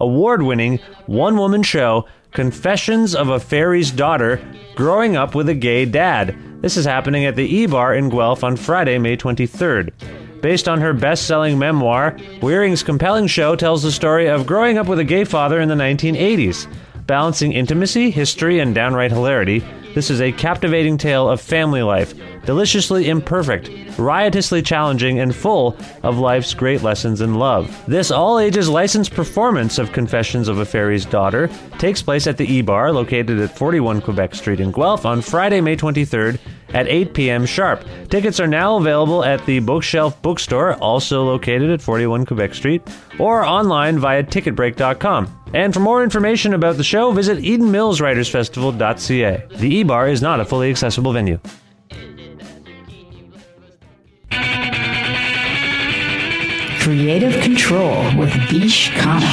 award winning one woman show, Confessions of a Fairy's Daughter Growing Up with a Gay Dad. This is happening at the E Bar in Guelph on Friday, May 23rd. Based on her best selling memoir, Wearing's compelling show tells the story of growing up with a gay father in the 1980s. Balancing intimacy, history, and downright hilarity, this is a captivating tale of family life, deliciously imperfect, riotously challenging, and full of life's great lessons in love. This all ages licensed performance of Confessions of a Fairy's Daughter takes place at the E Bar, located at 41 Quebec Street in Guelph, on Friday, May 23rd at 8 p.m. sharp. Tickets are now available at the Bookshelf Bookstore, also located at 41 Quebec Street, or online via ticketbreak.com. And for more information about the show, visit EdenMillsWritersFestival.ca. The E Bar is not a fully accessible venue. Creative Control with Bish Khanna.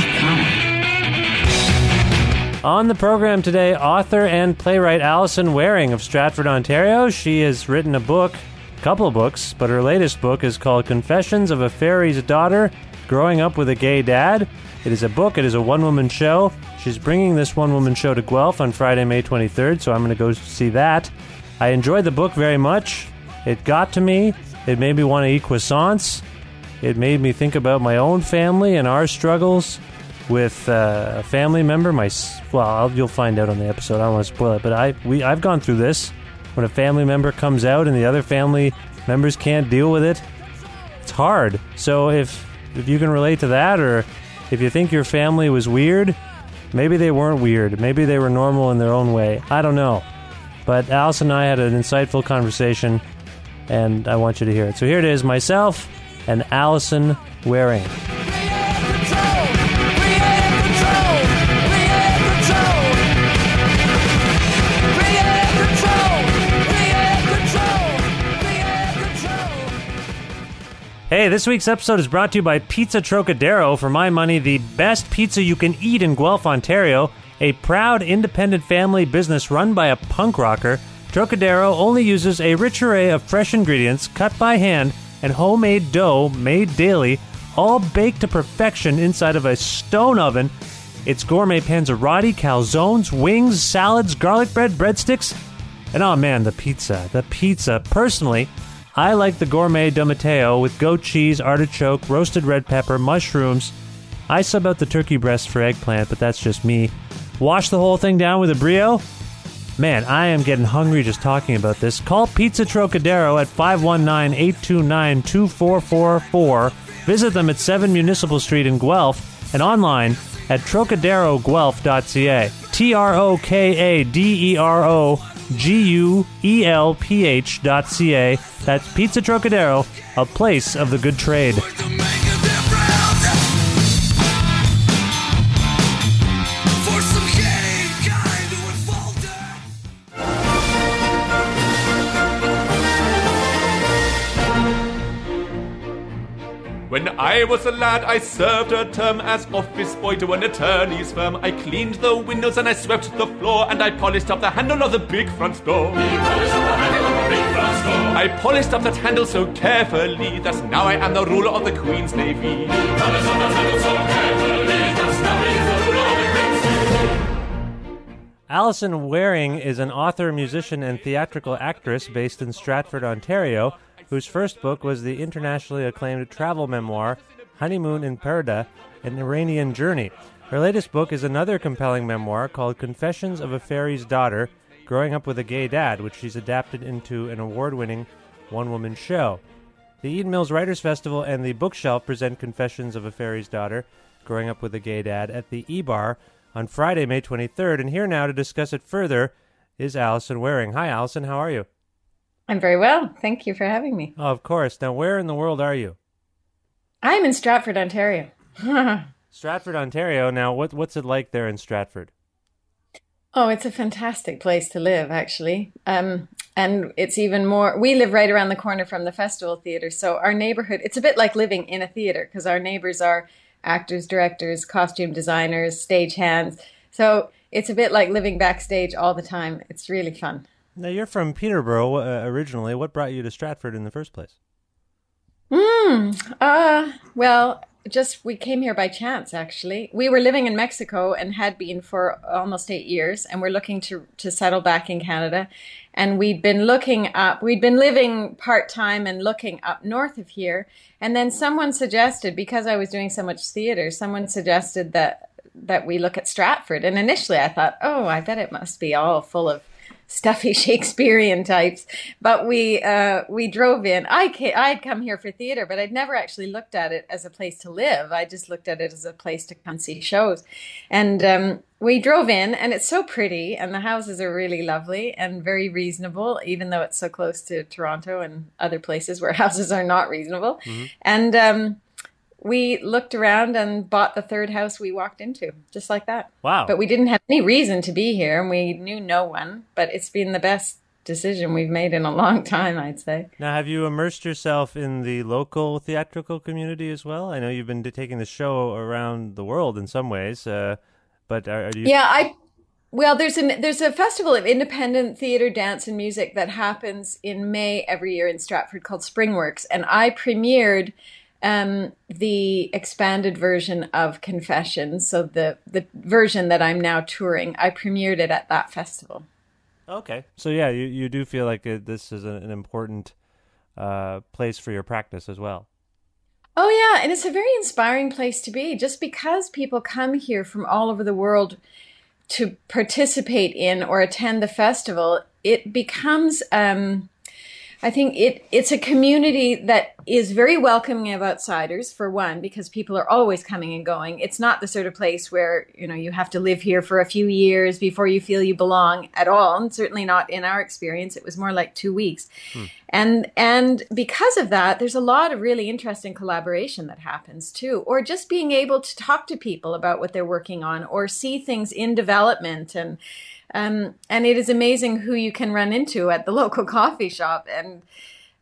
On the program today, author and playwright Alison Wearing of Stratford, Ontario. She has written a book, a couple of books, but her latest book is called Confessions of a Fairy's Daughter Growing Up with a Gay Dad. It is a book, it is a one woman show. She's bringing this one woman show to Guelph on Friday, May 23rd, so I'm going to go see that. I enjoyed the book very much. It got to me, it made me want to eat croissants. It made me think about my own family and our struggles with uh, a family member. My well, I'll, you'll find out on the episode. I don't want to spoil it, but I we I've gone through this. When a family member comes out and the other family members can't deal with it, it's hard. So if if you can relate to that, or if you think your family was weird, maybe they weren't weird. Maybe they were normal in their own way. I don't know. But Alice and I had an insightful conversation, and I want you to hear it. So here it is myself and Alison Wearing. Hey, this week's episode is brought to you by Pizza Trocadero. For my money, the best pizza you can eat in Guelph, Ontario. A proud independent family business run by a punk rocker, Trocadero only uses a rich array of fresh ingredients cut by hand and homemade dough made daily, all baked to perfection inside of a stone oven. It's gourmet panzerotti, calzones, wings, salads, garlic bread, breadsticks, and oh man, the pizza. The pizza. Personally, I like the gourmet Domateo with goat cheese, artichoke, roasted red pepper, mushrooms. I sub out the turkey breast for eggplant, but that's just me. Wash the whole thing down with a brio. Man, I am getting hungry just talking about this. Call Pizza Trocadero at 519 829 2444. Visit them at 7 Municipal Street in Guelph and online at trocaderoguelph.ca. T R O K A D E R O G U E L P H dot C A. That's Pizza Trocadero, a place of the good trade. I was a lad, I served a term as office boy to an attorney's firm. I cleaned the windows and I swept the floor, and I polished up the handle of the big front door. I polished up that handle so carefully that now I am the ruler of the Queen's Navy. Alison Wearing is an author, musician, and theatrical actress based in Stratford, Ontario, whose first book was the internationally acclaimed travel memoir Honeymoon in Purdah, an Iranian journey. Her latest book is another compelling memoir called Confessions of a Fairy's Daughter Growing Up with a Gay Dad, which she's adapted into an award winning one woman show. The Eden Mills Writers Festival and the Bookshelf present Confessions of a Fairy's Daughter Growing Up with a Gay Dad at the E Bar on Friday, May 23rd. And here now to discuss it further is Alison Wearing. Hi, Alison. How are you? I'm very well. Thank you for having me. Oh, of course. Now, where in the world are you? I'm in Stratford, Ontario. Stratford, Ontario. Now, what, what's it like there in Stratford? Oh, it's a fantastic place to live, actually. Um, and it's even more, we live right around the corner from the festival theater. So our neighborhood, it's a bit like living in a theater because our neighbors are actors, directors, costume designers, stage hands. So it's a bit like living backstage all the time. It's really fun. Now, you're from Peterborough uh, originally. What brought you to Stratford in the first place? Hmm. Uh, well, just we came here by chance actually we were living in mexico and had been for almost eight years and we're looking to to settle back in canada and we'd been looking up we'd been living part-time and looking up north of here and then someone suggested because i was doing so much theater someone suggested that that we look at stratford and initially i thought oh i bet it must be all full of stuffy Shakespearean types. But we uh, we drove in. I I'd come here for theater, but I'd never actually looked at it as a place to live. I just looked at it as a place to come see shows. And um, we drove in, and it's so pretty, and the houses are really lovely and very reasonable, even though it's so close to Toronto and other places where houses are not reasonable. Mm-hmm. And um, we looked around and bought the third house we walked into, just like that. Wow. But we didn't have any reason to be here and we knew no one, but it's been the best decision we've made in a long time, I'd say. Now, have you immersed yourself in the local theatrical community as well? I know you've been taking the show around the world in some ways, uh, but are, are you? Yeah, I. Well, there's a there's a festival of independent theater, dance, and music that happens in May every year in Stratford called Springworks, and I premiered um, the expanded version of Confessions, so the the version that I'm now touring, I premiered it at that festival. Okay, so yeah, you you do feel like it, this is an important uh, place for your practice as well. Oh yeah, and it's a very inspiring place to be. Just because people come here from all over the world to participate in or attend the festival, it becomes. Um, I think it it's a community that is very welcoming of outsiders for one because people are always coming and going. It's not the sort of place where, you know, you have to live here for a few years before you feel you belong at all. And certainly not in our experience. It was more like 2 weeks. Hmm. And and because of that, there's a lot of really interesting collaboration that happens too or just being able to talk to people about what they're working on or see things in development and um, and it is amazing who you can run into at the local coffee shop. And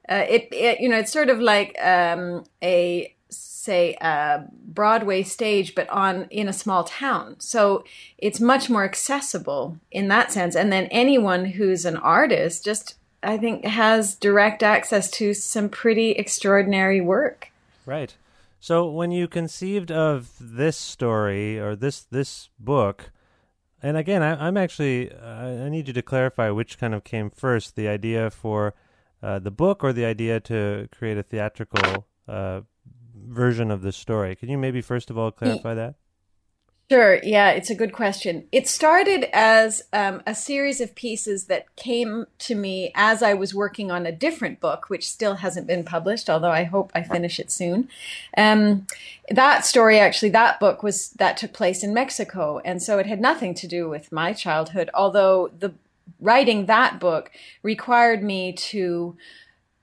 uh, it, it, you know, it's sort of like um, a say a Broadway stage, but on in a small town. So it's much more accessible in that sense. And then anyone who's an artist just I think has direct access to some pretty extraordinary work. Right. So when you conceived of this story or this this book, and again, I, am actually I need you to clarify which kind of came first: the idea for uh, the book or the idea to create a theatrical uh, version of the story. Can you maybe first of all clarify that? Sure. Yeah, it's a good question. It started as um, a series of pieces that came to me as I was working on a different book, which still hasn't been published, although I hope I finish it soon. Um, that story, actually, that book was that took place in Mexico, and so it had nothing to do with my childhood. Although the writing that book required me to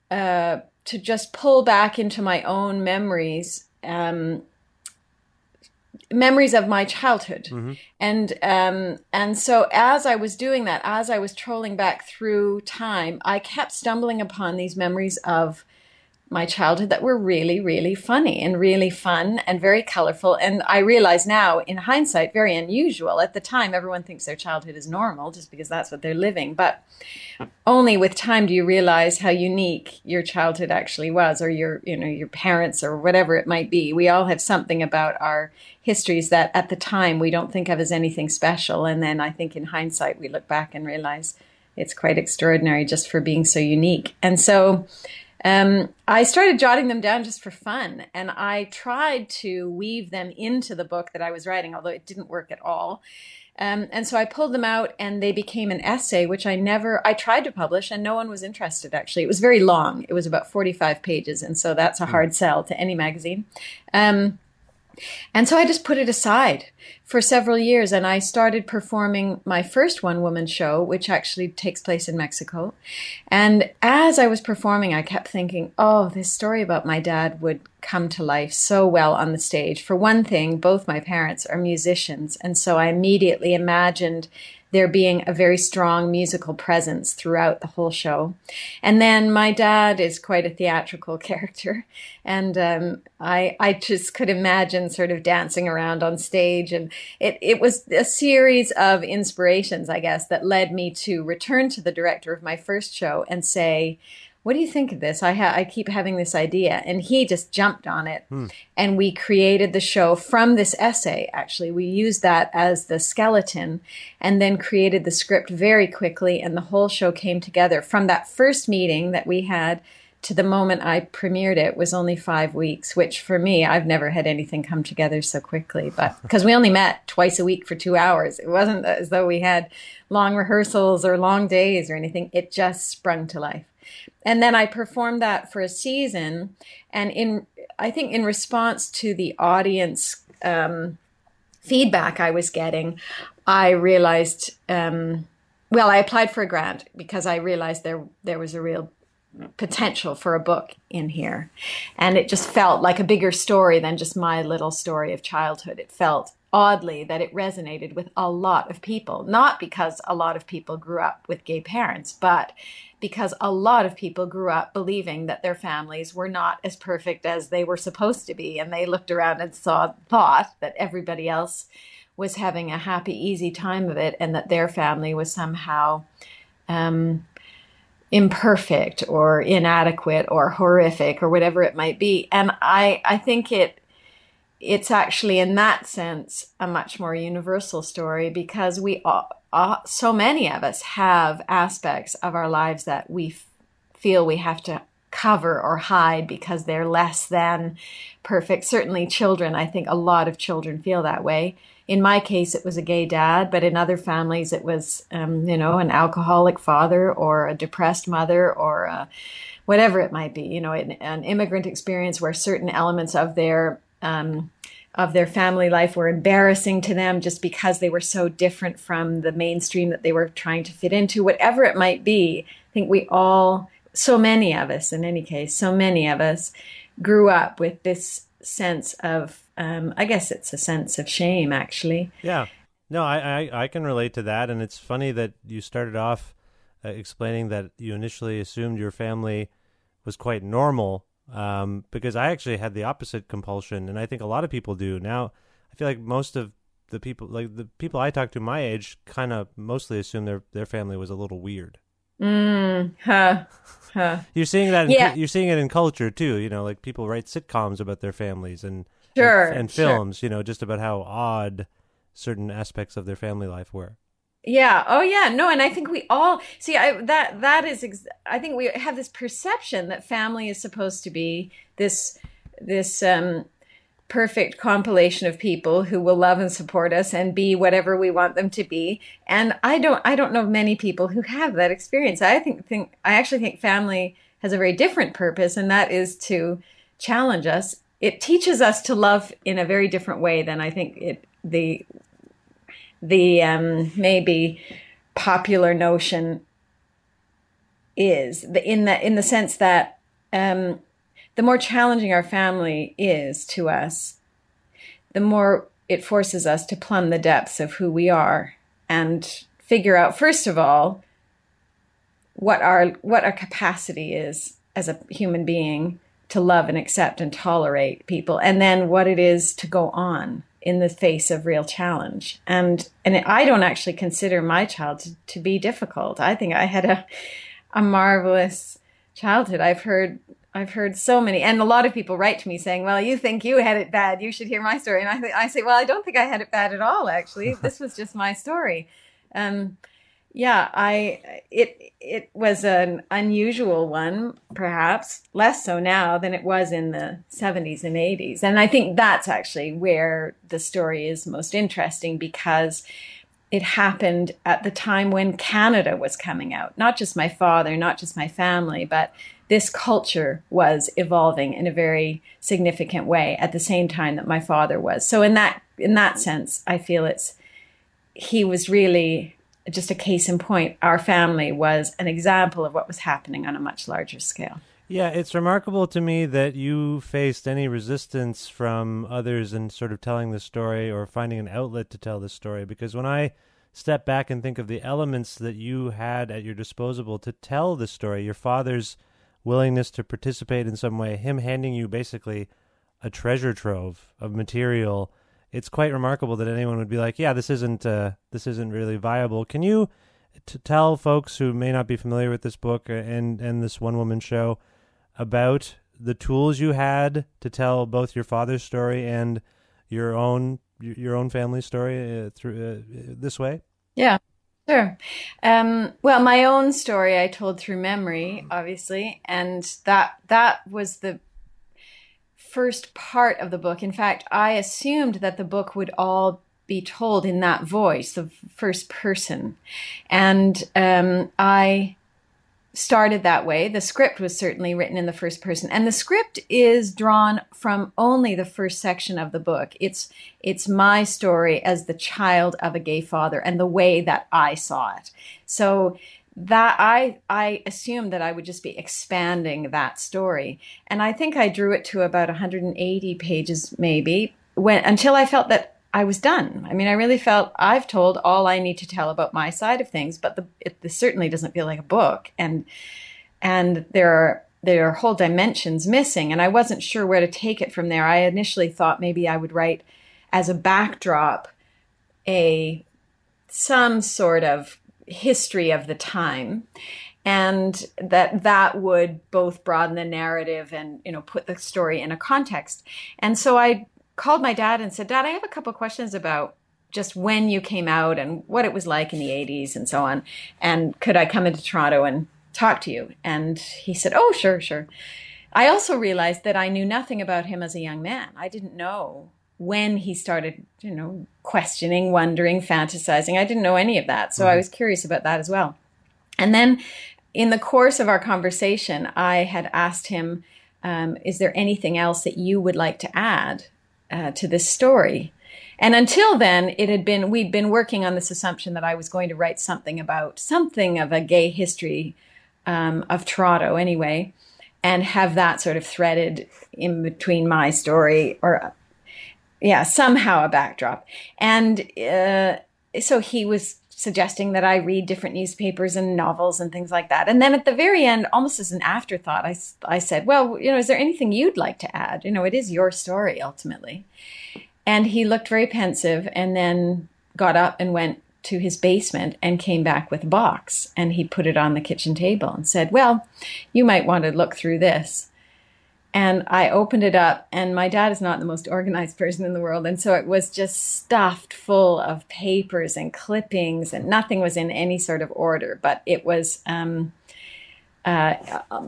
uh, to just pull back into my own memories. Um, memories of my childhood mm-hmm. and um and so as i was doing that as i was trolling back through time i kept stumbling upon these memories of my childhood that were really, really funny and really fun and very colorful. And I realize now, in hindsight, very unusual. At the time, everyone thinks their childhood is normal just because that's what they're living. But only with time do you realize how unique your childhood actually was, or your, you know, your parents, or whatever it might be. We all have something about our histories that at the time we don't think of as anything special. And then I think in hindsight, we look back and realize it's quite extraordinary just for being so unique. And so, um, I started jotting them down just for fun, and I tried to weave them into the book that I was writing, although it didn't work at all. Um, and so I pulled them out, and they became an essay, which I never I tried to publish, and no one was interested. Actually, it was very long; it was about forty-five pages, and so that's a hard sell to any magazine. Um, and so I just put it aside for several years and I started performing my first one woman show, which actually takes place in Mexico. And as I was performing, I kept thinking, oh, this story about my dad would come to life so well on the stage. For one thing, both my parents are musicians. And so I immediately imagined there being a very strong musical presence throughout the whole show. And then my dad is quite a theatrical character, and um, I I just could imagine sort of dancing around on stage, and it it was a series of inspirations, I guess, that led me to return to the director of my first show and say what do you think of this? I ha- I keep having this idea, and he just jumped on it, hmm. and we created the show from this essay. Actually, we used that as the skeleton, and then created the script very quickly, and the whole show came together from that first meeting that we had to the moment I premiered it was only five weeks, which for me, I've never had anything come together so quickly. But because we only met twice a week for two hours, it wasn't as though we had long rehearsals or long days or anything. It just sprung to life. And then I performed that for a season. And in, I think in response to the audience um, feedback I was getting, I realized, um, well, I applied for a grant because I realized there, there was a real potential for a book in here. And it just felt like a bigger story than just my little story of childhood. It felt oddly that it resonated with a lot of people, not because a lot of people grew up with gay parents, but because a lot of people grew up believing that their families were not as perfect as they were supposed to be. And they looked around and saw, thought that everybody else was having a happy, easy time of it and that their family was somehow um, imperfect or inadequate or horrific or whatever it might be. And I, I think it, it's actually in that sense a much more universal story because we all, uh, so many of us have aspects of our lives that we f- feel we have to cover or hide because they're less than perfect. Certainly, children, I think a lot of children feel that way. In my case, it was a gay dad, but in other families, it was, um, you know, an alcoholic father or a depressed mother or a, whatever it might be, you know, an, an immigrant experience where certain elements of their um, of their family life were embarrassing to them just because they were so different from the mainstream that they were trying to fit into, whatever it might be. I think we all, so many of us, in any case, so many of us grew up with this sense of, um, I guess it's a sense of shame, actually. Yeah. No, I, I, I can relate to that. And it's funny that you started off uh, explaining that you initially assumed your family was quite normal um, because I actually had the opposite compulsion, and I think a lot of people do. Now, I feel like most of the people, like the people I talk to my age, kind of mostly assume their their family was a little weird. Mm, huh, huh. You're seeing that. In, yeah. You're seeing it in culture too. You know, like people write sitcoms about their families and sure, and, and films. Sure. You know, just about how odd certain aspects of their family life were. Yeah. Oh, yeah. No, and I think we all see I, that. That is. Ex- I think we have this perception that family is supposed to be this this um, perfect compilation of people who will love and support us and be whatever we want them to be. And I don't. I don't know many people who have that experience. I think. Think. I actually think family has a very different purpose, and that is to challenge us. It teaches us to love in a very different way than I think it the the um, maybe popular notion is. In the in the sense that um, the more challenging our family is to us, the more it forces us to plumb the depths of who we are and figure out first of all what our what our capacity is as a human being to love and accept and tolerate people, and then what it is to go on in the face of real challenge. And and I don't actually consider my child to, to be difficult. I think I had a a marvelous childhood. I've heard I've heard so many, and a lot of people write to me saying, "Well, you think you had it bad. You should hear my story." And I, th- I say, "Well, I don't think I had it bad at all. Actually, this was just my story." Um, yeah, I it it was an unusual one, perhaps less so now than it was in the 70s and 80s, and I think that's actually where the story is most interesting because it happened at the time when Canada was coming out. Not just my father, not just my family, but this culture was evolving in a very significant way at the same time that my father was. So in that in that sense, I feel it's he was really just a case in point. Our family was an example of what was happening on a much larger scale. Yeah, it's remarkable to me that you faced any resistance from others in sort of telling the story or finding an outlet to tell the story. Because when I step back and think of the elements that you had at your disposal to tell the story, your father's willingness to participate in some way, him handing you basically a treasure trove of material. It's quite remarkable that anyone would be like, "Yeah, this isn't uh, this isn't really viable." Can you t- tell folks who may not be familiar with this book and and this one woman show about the tools you had to tell both your father's story and your own your own family story uh, through uh, this way? Yeah. Sure. Um, well, my own story I told through memory, obviously, and that that was the first part of the book. In fact, I assumed that the book would all be told in that voice, the first person, and um, I started that way. The script was certainly written in the first person, and the script is drawn from only the first section of the book. It's it's my story as the child of a gay father and the way that I saw it. So that I I assumed that I would just be expanding that story, and I think I drew it to about 180 pages, maybe when until I felt that I was done. I mean, I really felt I've told all I need to tell about my side of things, but the, it this certainly doesn't feel like a book, and and there are there are whole dimensions missing, and I wasn't sure where to take it from there. I initially thought maybe I would write as a backdrop a some sort of history of the time and that that would both broaden the narrative and you know put the story in a context and so i called my dad and said, Dad, I have a couple questions about just when you came out and what it was like in the 80s and so on. And could I come into Toronto and talk to you? And he said, Oh, sure, sure. I also realized that I knew nothing about him as a young man. I didn't know when he started, you know, questioning, wondering, fantasizing. I didn't know any of that. So mm-hmm. I was curious about that as well. And then in the course of our conversation, I had asked him, um, Is there anything else that you would like to add uh, to this story. And until then, it had been, we'd been working on this assumption that I was going to write something about something of a gay history um, of Toronto anyway, and have that sort of threaded in between my story or, yeah, somehow a backdrop. And uh, so he was suggesting that I read different newspapers and novels and things like that. And then at the very end, almost as an afterthought, I, I said, Well, you know, is there anything you'd like to add? You know, it is your story ultimately. And he looked very pensive and then got up and went to his basement and came back with a box. And he put it on the kitchen table and said, Well, you might want to look through this. And I opened it up, and my dad is not the most organized person in the world. And so it was just stuffed full of papers and clippings, and nothing was in any sort of order. But it was, um, uh,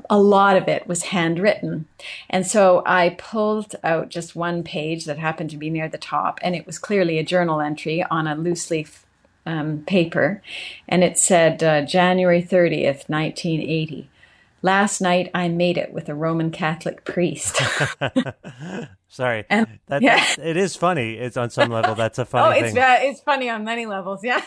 a lot of it was handwritten. And so I pulled out just one page that happened to be near the top, and it was clearly a journal entry on a loose leaf um, paper. And it said uh, January 30th, 1980. Last night I made it with a Roman Catholic priest. Sorry, and, that, yeah. it is funny. It's on some level that's a funny. oh, it's thing. Uh, it's funny on many levels. Yeah,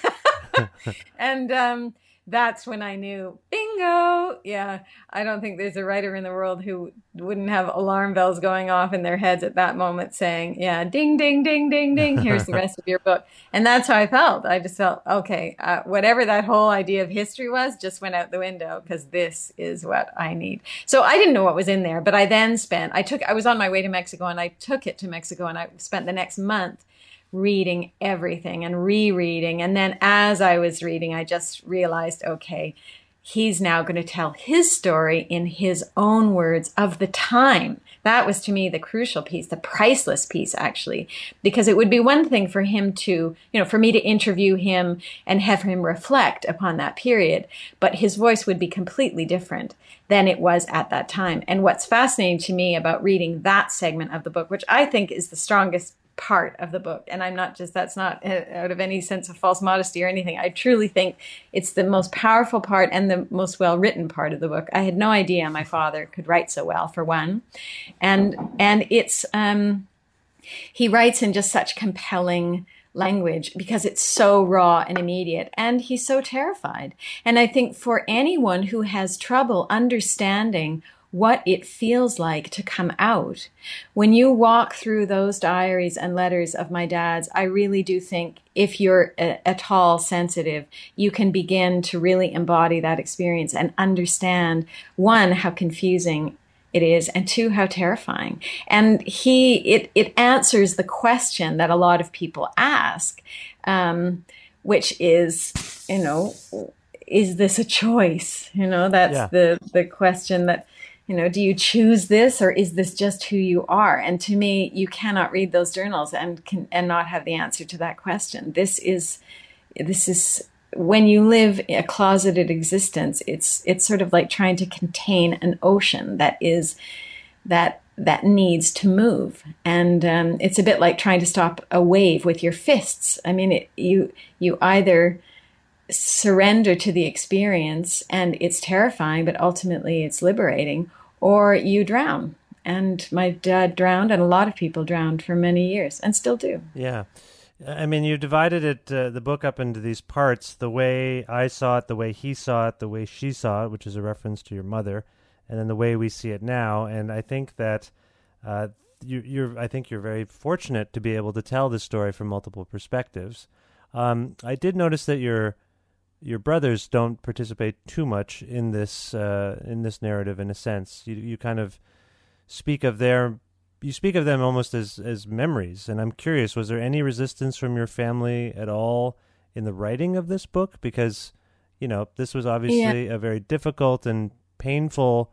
and um, that's when I knew, bingo. Yeah, I don't think there's a writer in the world who wouldn't have alarm bells going off in their heads at that moment saying, yeah, ding, ding, ding, ding, ding, here's the rest of your book. And that's how I felt. I just felt, okay, uh, whatever that whole idea of history was just went out the window because this is what I need. So I didn't know what was in there, but I then spent, I took, I was on my way to Mexico and I took it to Mexico and I spent the next month reading everything and rereading. And then as I was reading, I just realized, okay, he's now going to tell his story in his own words of the time. That was to me the crucial piece, the priceless piece, actually, because it would be one thing for him to, you know, for me to interview him and have him reflect upon that period, but his voice would be completely different than it was at that time. And what's fascinating to me about reading that segment of the book, which I think is the strongest part of the book. And I'm not just, that's not uh, out of any sense of false modesty or anything. I truly think it's the most powerful part and the most well written part of the book. I had no idea my father could write so well, for one. And, and it's, um, he writes in just such compelling, language because it's so raw and immediate and he's so terrified. And I think for anyone who has trouble understanding what it feels like to come out. When you walk through those diaries and letters of my dad's, I really do think if you're at all sensitive, you can begin to really embody that experience and understand one, how confusing it is and two how terrifying and he it it answers the question that a lot of people ask um, which is you know is this a choice you know that's yeah. the the question that you know, do you choose this or is this just who you are? And to me, you cannot read those journals and can, and not have the answer to that question. This is, this is when you live a closeted existence, it's, it's sort of like trying to contain an ocean that is, that, that needs to move. And, um, it's a bit like trying to stop a wave with your fists. I mean, it, you, you either, surrender to the experience and it's terrifying, but ultimately it's liberating, or you drown. And my dad drowned, and a lot of people drowned for many years and still do. Yeah. I mean, you divided it, uh, the book up into these parts the way I saw it, the way he saw it, the way she saw it, which is a reference to your mother, and then the way we see it now. And I think that uh, you, you're, I think you're very fortunate to be able to tell this story from multiple perspectives. Um, I did notice that your your brothers don't participate too much in this uh, in this narrative in a sense. You you kind of speak of their you speak of them almost as as memories, and I'm curious: was there any resistance from your family at all in the writing of this book? Because you know this was obviously yeah. a very difficult and painful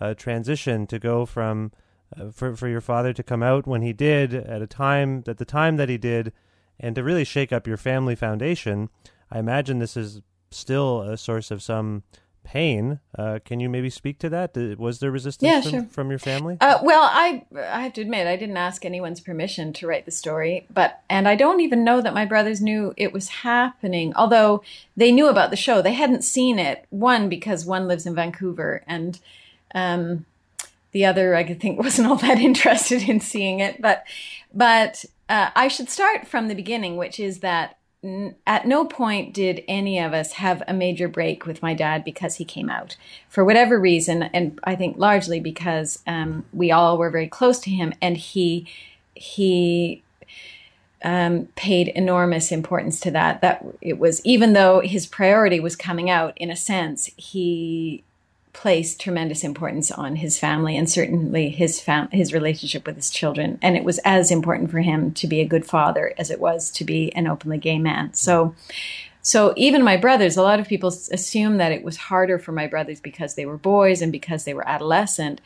uh, transition to go from uh, for for your father to come out when he did at a time at the time that he did, and to really shake up your family foundation. I imagine this is still a source of some pain. Uh, can you maybe speak to that? Was there resistance yeah, from, sure. from, your family? Uh, well, I I have to admit I didn't ask anyone's permission to write the story, but and I don't even know that my brothers knew it was happening. Although they knew about the show, they hadn't seen it. One because one lives in Vancouver, and um, the other I think wasn't all that interested in seeing it. But but uh, I should start from the beginning, which is that at no point did any of us have a major break with my dad because he came out. For whatever reason and i think largely because um, we all were very close to him and he he um, paid enormous importance to that that it was even though his priority was coming out in a sense he placed tremendous importance on his family and certainly his fam- his relationship with his children. And it was as important for him to be a good father as it was to be an openly gay man. So so even my brothers a lot of people assume that it was harder for my brothers because they were boys and because they were adolescent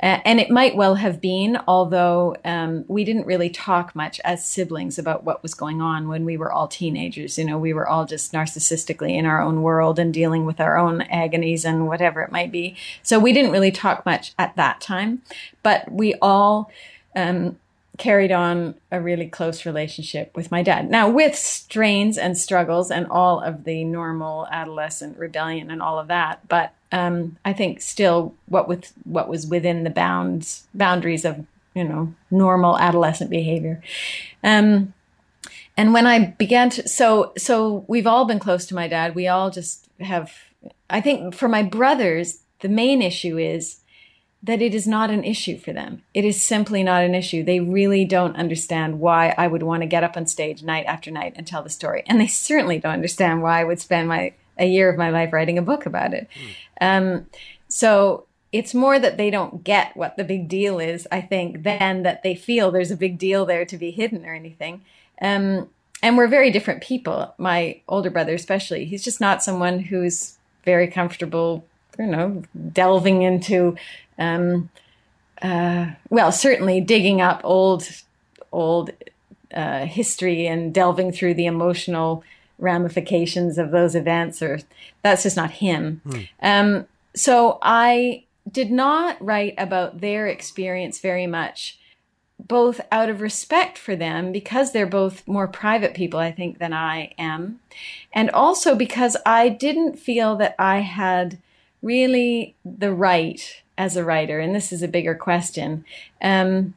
and it might well have been, although um, we didn't really talk much as siblings about what was going on when we were all teenagers. You know, we were all just narcissistically in our own world and dealing with our own agonies and whatever it might be. So we didn't really talk much at that time, but we all um, carried on a really close relationship with my dad. Now, with strains and struggles and all of the normal adolescent rebellion and all of that, but um, I think still what with what was within the bounds boundaries of you know normal adolescent behavior. Um, and when I began to, so so we've all been close to my dad. We all just have. I think for my brothers, the main issue is that it is not an issue for them. It is simply not an issue. They really don't understand why I would want to get up on stage night after night and tell the story. And they certainly don't understand why I would spend my a year of my life writing a book about it. Mm. Um, so it's more that they don't get what the big deal is, I think, than that they feel there's a big deal there to be hidden or anything. Um, and we're very different people. My older brother, especially, he's just not someone who's very comfortable, you know, delving into, um, uh, well, certainly digging up old, old uh, history and delving through the emotional ramifications of those events, or that's just not him. Hmm. Um, so I did not write about their experience very much, both out of respect for them, because they're both more private people, I think, than I am, and also because I didn't feel that I had really the right as a writer, and this is a bigger question, um,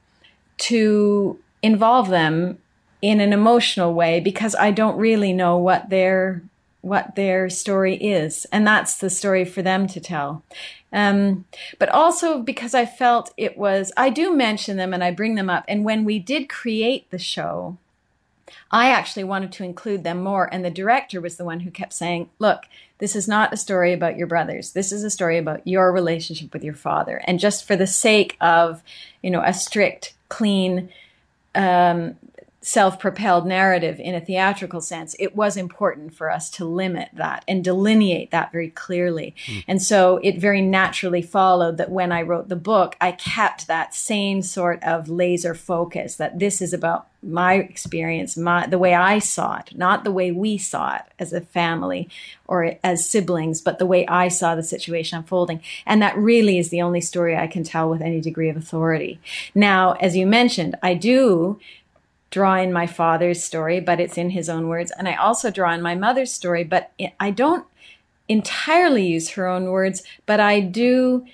to involve them in an emotional way because I don't really know what their what their story is, and that's the story for them to tell. Um, but also because I felt it was, I do mention them and I bring them up. And when we did create the show, I actually wanted to include them more. And the director was the one who kept saying, look, this is not a story about your brothers. This is a story about your relationship with your father. And just for the sake of, you know, a strict, clean, um, self-propelled narrative in a theatrical sense it was important for us to limit that and delineate that very clearly. Mm. and so it very naturally followed that when i wrote the book i kept that same sort of laser focus that this is about my experience my the way i saw it not the way we saw it as a family or as siblings but the way i saw the situation unfolding. And that really is the only story i can tell with any degree of authority. Now as you mentioned i do draw in my father's story, but it's in his own words. And I also draw in my mother's story, but I don't entirely use her own words, but I do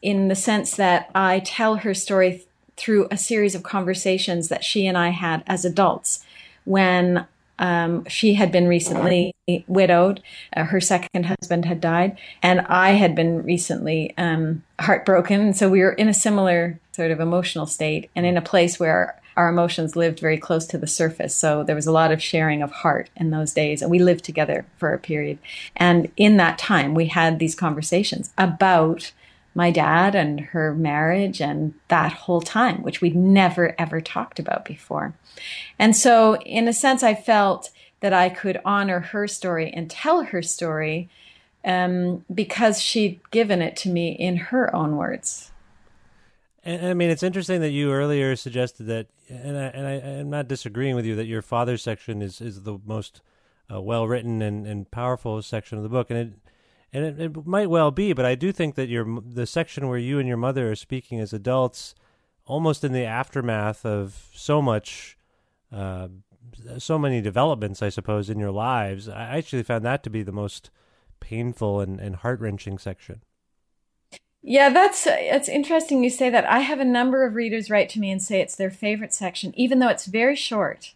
in the sense that I tell her story through a series of conversations that she and I had as adults when um, she had been recently widowed. Uh, her second husband had died, and I had been recently um, heartbroken. So we were in a similar sort of emotional state and in a place where our emotions lived very close to the surface. So there was a lot of sharing of heart in those days. And we lived together for a period. And in that time, we had these conversations about my dad and her marriage and that whole time, which we'd never ever talked about before. And so, in a sense, I felt that I could honor her story and tell her story um, because she'd given it to me in her own words. And, I mean, it's interesting that you earlier suggested that, and I, and I am not disagreeing with you that your father's section is is the most uh, well written and, and powerful section of the book, and it and it, it, might well be, but I do think that your the section where you and your mother are speaking as adults, almost in the aftermath of so much, uh, so many developments, I suppose, in your lives, I actually found that to be the most painful and, and heart wrenching section. Yeah, that's it's interesting you say that. I have a number of readers write to me and say it's their favorite section, even though it's very short.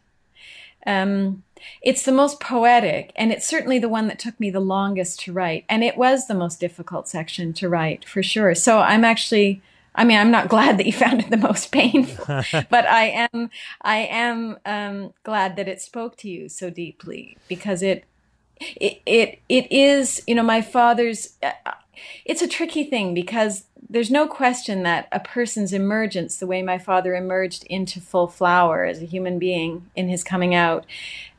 Um, it's the most poetic, and it's certainly the one that took me the longest to write, and it was the most difficult section to write for sure. So I'm actually, I mean, I'm not glad that you found it the most painful, but I am, I am um, glad that it spoke to you so deeply because it, it, it, it is, you know, my father's. Uh, it's a tricky thing because there's no question that a person's emergence, the way my father emerged into full flower as a human being in his coming out,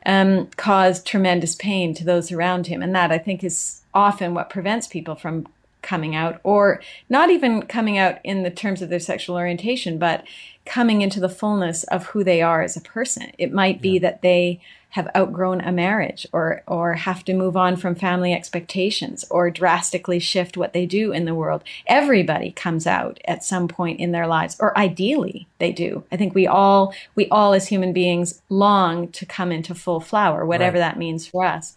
um, caused tremendous pain to those around him. And that I think is often what prevents people from coming out, or not even coming out in the terms of their sexual orientation, but coming into the fullness of who they are as a person. It might be yeah. that they have outgrown a marriage or or have to move on from family expectations or drastically shift what they do in the world. Everybody comes out at some point in their lives or ideally they do. I think we all we all as human beings long to come into full flower whatever right. that means for us.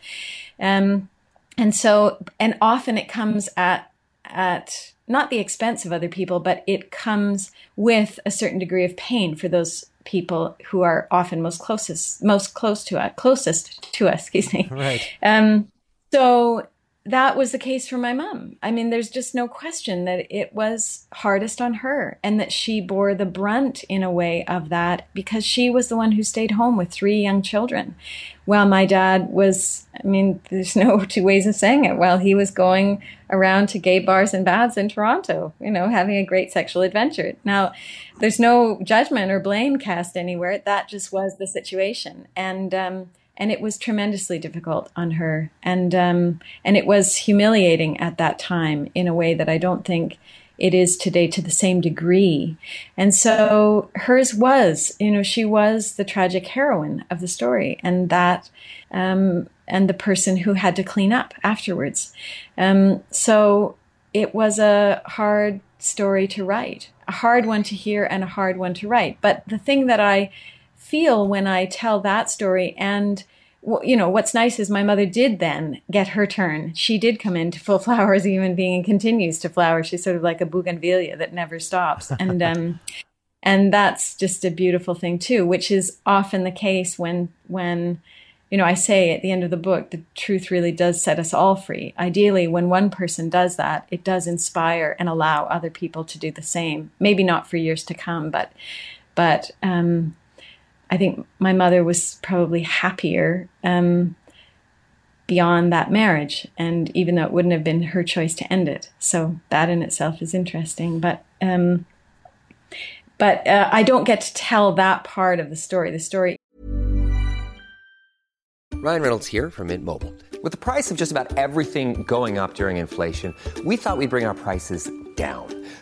Um and so and often it comes at at not the expense of other people, but it comes with a certain degree of pain for those people who are often most closest, most close to us, closest to us. Excuse me. Right. Um, so that was the case for my mom. I mean, there's just no question that it was hardest on her and that she bore the brunt in a way of that because she was the one who stayed home with three young children. While my dad was, I mean, there's no two ways of saying it, while he was going around to gay bars and baths in Toronto, you know, having a great sexual adventure. Now, there's no judgment or blame cast anywhere. That just was the situation. And, um, and it was tremendously difficult on her. And um, and it was humiliating at that time in a way that I don't think it is today to the same degree. And so hers was you know she was the tragic heroine of the story. And that um, and the person who had to clean up afterwards. Um, so it was a hard story to write a hard one to hear and a hard one to write. But the thing that I feel when I tell that story. And, you know, what's nice is my mother did then get her turn. She did come into full flower as a human being and continues to flower. She's sort of like a bougainvillea that never stops. And, um, and that's just a beautiful thing too, which is often the case when, when, you know, I say at the end of the book, the truth really does set us all free. Ideally, when one person does that, it does inspire and allow other people to do the same. Maybe not for years to come, but, but, um, I think my mother was probably happier um, beyond that marriage, and even though it wouldn't have been her choice to end it, so that in itself is interesting. But um, but uh, I don't get to tell that part of the story. The story. Ryan Reynolds here from Mint Mobile. With the price of just about everything going up during inflation, we thought we'd bring our prices down.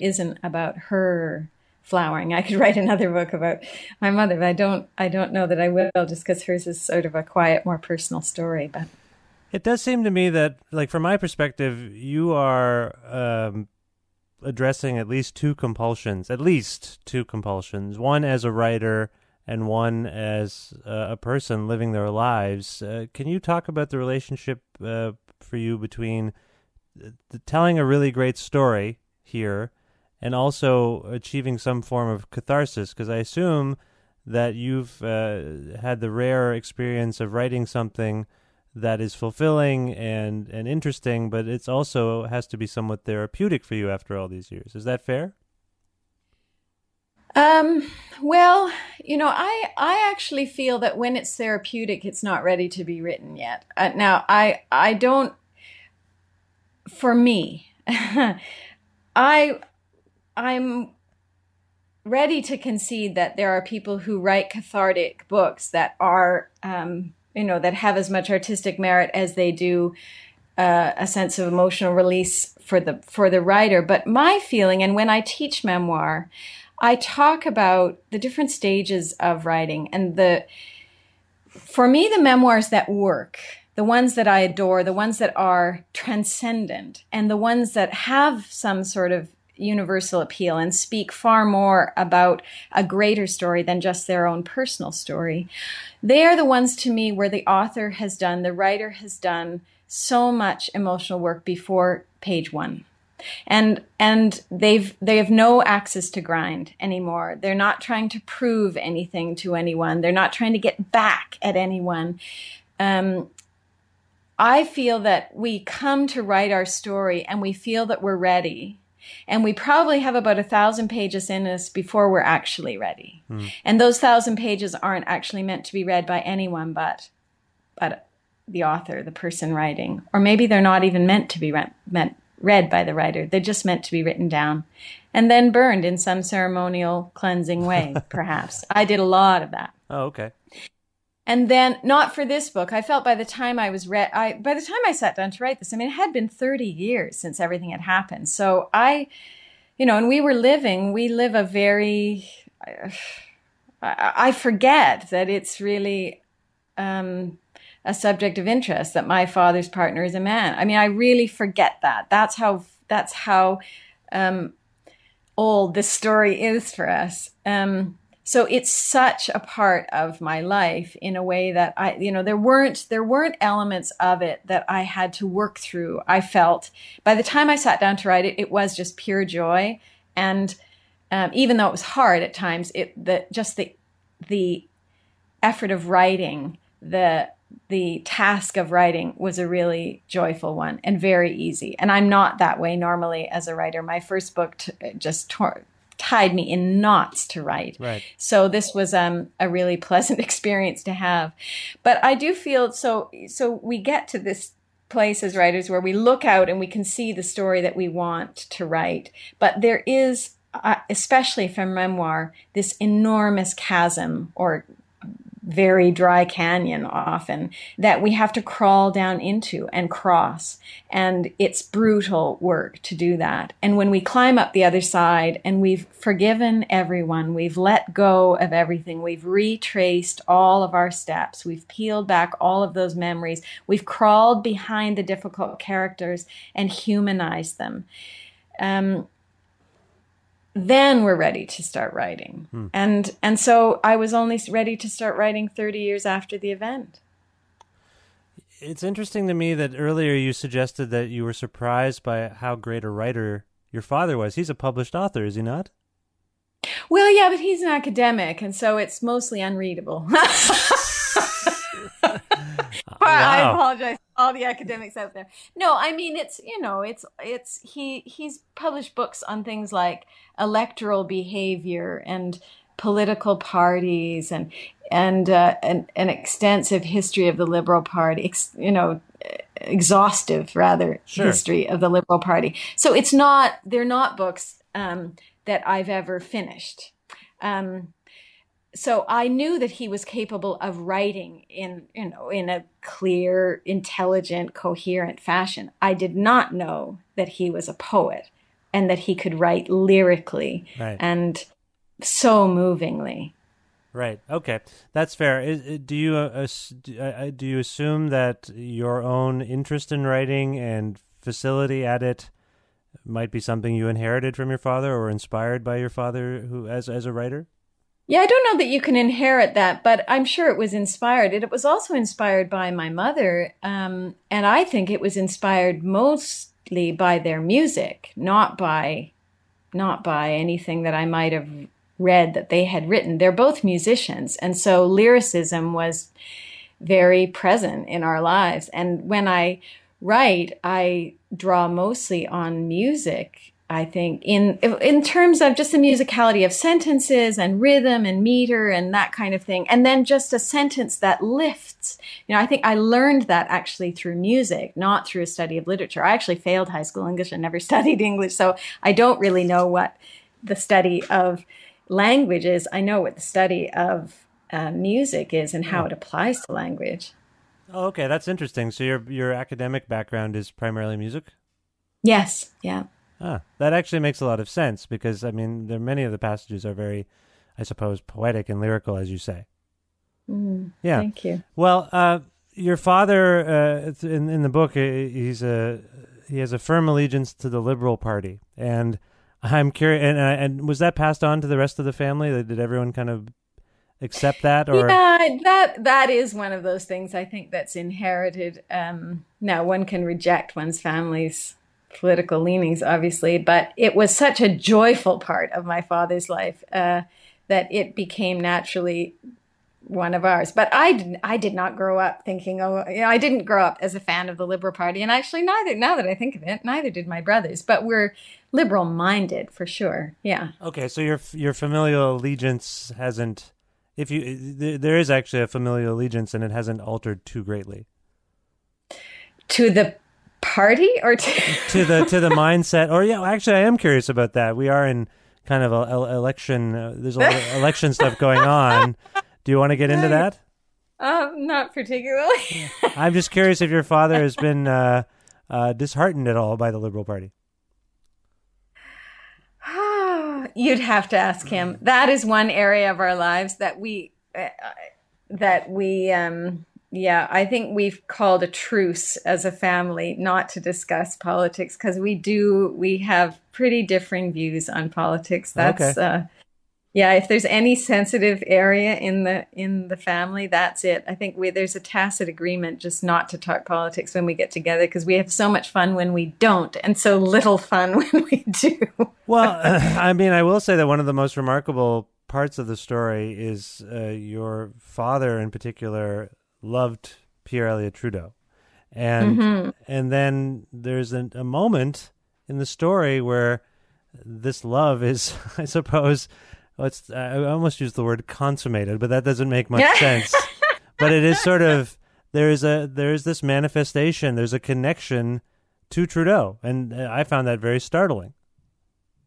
Isn't about her flowering. I could write another book about my mother, but I don't. I don't know that I will, just because hers is sort of a quiet, more personal story. But It does seem to me that, like, from my perspective, you are um, addressing at least two compulsions, at least two compulsions. One as a writer, and one as uh, a person living their lives. Uh, can you talk about the relationship uh, for you between the, telling a really great story here and also achieving some form of catharsis? Because I assume that you've uh, had the rare experience of writing something that is fulfilling and, and interesting, but it's also has to be somewhat therapeutic for you after all these years. Is that fair? Um, well, you know, I I actually feel that when it's therapeutic, it's not ready to be written yet. Uh, now, I I don't. For me, I I'm ready to concede that there are people who write cathartic books that are, um, you know, that have as much artistic merit as they do uh, a sense of emotional release for the for the writer. But my feeling, and when I teach memoir, I talk about the different stages of writing and the, for me, the memoirs that work, the ones that I adore, the ones that are transcendent, and the ones that have some sort of universal appeal and speak far more about a greater story than just their own personal story. They are the ones to me where the author has done, the writer has done so much emotional work before page one. And and they've they have no access to grind anymore. They're not trying to prove anything to anyone. They're not trying to get back at anyone. Um, i feel that we come to write our story and we feel that we're ready and we probably have about a thousand pages in us before we're actually ready hmm. and those thousand pages aren't actually meant to be read by anyone but but the author the person writing or maybe they're not even meant to be re- meant read by the writer. They're just meant to be written down and then burned in some ceremonial cleansing way, perhaps. I did a lot of that. Oh, okay. And then not for this book. I felt by the time I was read, I by the time I sat down to write this, I mean, it had been 30 years since everything had happened. So I, you know, and we were living, we live a very, I, I forget that it's really um, a subject of interest that my father's partner is a man. I mean, I really forget that. That's how, that's how um, old this story is for us. Um, so it's such a part of my life in a way that I, you know, there weren't there weren't elements of it that I had to work through. I felt by the time I sat down to write it, it was just pure joy, and um, even though it was hard at times, it the just the the effort of writing the the task of writing was a really joyful one and very easy. And I'm not that way normally as a writer. My first book t- just tore, tied me in knots to write. Right. So this was um, a really pleasant experience to have. But I do feel so. So we get to this place as writers where we look out and we can see the story that we want to write. But there is, uh, especially from memoir, this enormous chasm or very dry canyon often that we have to crawl down into and cross. And it's brutal work to do that. And when we climb up the other side and we've forgiven everyone, we've let go of everything, we've retraced all of our steps, we've peeled back all of those memories, we've crawled behind the difficult characters and humanized them. Um, then we're ready to start writing. Hmm. And and so I was only ready to start writing 30 years after the event. It's interesting to me that earlier you suggested that you were surprised by how great a writer your father was. He's a published author, is he not? Well, yeah, but he's an academic, and so it's mostly unreadable. wow. I apologize all the academics out there. No, I mean it's you know it's it's he he's published books on things like electoral behavior and political parties and and uh, an, an extensive history of the Liberal Party. Ex, you know, exhaustive rather sure. history of the Liberal Party. So it's not they're not books um, that I've ever finished. Um, so I knew that he was capable of writing in, you know, in a clear, intelligent, coherent fashion. I did not know that he was a poet and that he could write lyrically right. and so movingly. Right. Okay, that's fair. Is, do you uh, uh, do you assume that your own interest in writing and facility at it might be something you inherited from your father or inspired by your father, who as as a writer? Yeah, I don't know that you can inherit that, but I'm sure it was inspired. It was also inspired by my mother, um, and I think it was inspired mostly by their music, not by, not by anything that I might have read that they had written. They're both musicians, and so lyricism was very present in our lives. And when I write, I draw mostly on music I think in in terms of just the musicality of sentences and rhythm and meter and that kind of thing, and then just a sentence that lifts. You know, I think I learned that actually through music, not through a study of literature. I actually failed high school English and never studied English, so I don't really know what the study of language is. I know what the study of uh, music is and how it applies to language. Oh, okay, that's interesting. So your your academic background is primarily music. Yes. Yeah. Ah, that actually makes a lot of sense because I mean, there many of the passages are very, I suppose, poetic and lyrical, as you say. Mm, yeah. Thank you. Well, uh, your father uh, in in the book, uh, he's a he has a firm allegiance to the Liberal Party, and I'm curious. And, uh, and was that passed on to the rest of the family? Did everyone kind of accept that or yeah that that is one of those things i think that's inherited um now one can reject one's family's political leanings, obviously, but it was such a joyful part of my father's life uh, that it became naturally one of ours. But I did, I did not grow up thinking, oh, you know, I didn't grow up as a fan of the Liberal Party, and actually, neither. Now that I think of it, neither did my brothers. But we're liberal minded for sure. Yeah. Okay, so your your familial allegiance hasn't. If you there is actually a familial allegiance, and it hasn't altered too greatly. To the party or to to the to the mindset. Or yeah, actually, I am curious about that. We are in kind of a, a election. Uh, there's a lot of election stuff going on. Do you want to get into that? Um, not particularly. I'm just curious if your father has been uh, uh, disheartened at all by the Liberal Party. You'd have to ask him. That is one area of our lives that we uh, that we um yeah, I think we've called a truce as a family not to discuss politics because we do we have pretty differing views on politics. That's Okay. uh yeah, if there's any sensitive area in the in the family, that's it. I think we there's a tacit agreement just not to talk politics when we get together because we have so much fun when we don't and so little fun when we do. Well, I mean, I will say that one of the most remarkable parts of the story is uh, your father, in particular, loved Pierre Elliott Trudeau, and Mhm. and then there's a, a moment in the story where this love is, I suppose, let's I almost use the word consummated, but that doesn't make much sense. But it is sort of there is a there is this manifestation. There's a connection to Trudeau, and uh, I found that very startling.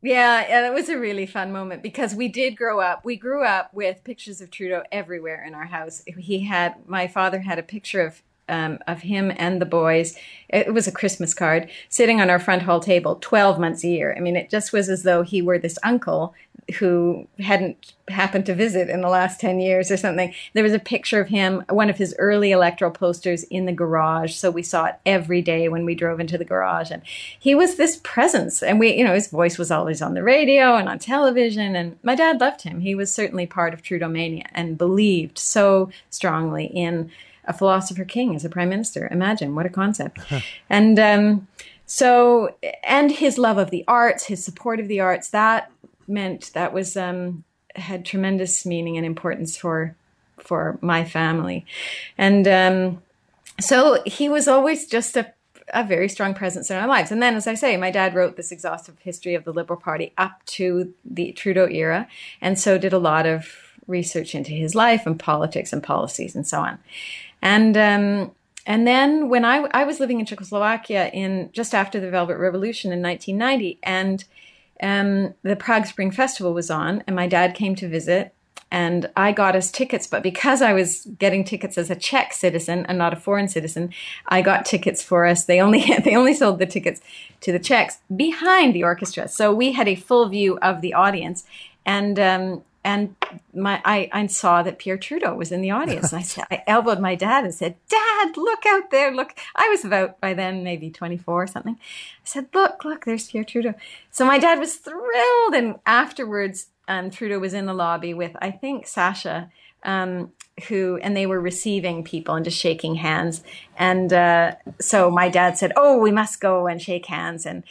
Yeah, yeah, that was a really fun moment because we did grow up. We grew up with pictures of Trudeau everywhere in our house. He had my father had a picture of um, of him and the boys. It was a Christmas card sitting on our front hall table, twelve months a year. I mean, it just was as though he were this uncle who hadn't happened to visit in the last 10 years or something. There was a picture of him, one of his early electoral posters in the garage. So we saw it every day when we drove into the garage. And he was this presence. And we, you know, his voice was always on the radio and on television. And my dad loved him. He was certainly part of Trudeau mania and believed so strongly in a philosopher king as a prime minister. Imagine what a concept. and, um, so, and his love of the arts, his support of the arts, that meant that was um, had tremendous meaning and importance for for my family, and um, so he was always just a a very strong presence in our lives. And then, as I say, my dad wrote this exhaustive history of the Liberal Party up to the Trudeau era, and so did a lot of research into his life and politics and policies and so on. And um, and then when I I was living in Czechoslovakia in just after the Velvet Revolution in 1990, and um, the Prague Spring Festival was on, and my dad came to visit, and I got us tickets. But because I was getting tickets as a Czech citizen and not a foreign citizen, I got tickets for us. They only they only sold the tickets to the Czechs behind the orchestra, so we had a full view of the audience, and. Um, and my I, I saw that Pierre Trudeau was in the audience. And I said, I elbowed my dad and said, Dad, look out there. Look. I was about by then maybe 24 or something. I said, Look, look, there's Pierre Trudeau. So my dad was thrilled. And afterwards, um, Trudeau was in the lobby with, I think, Sacha, um, who, and they were receiving people and just shaking hands. And uh, so my dad said, Oh, we must go and shake hands. And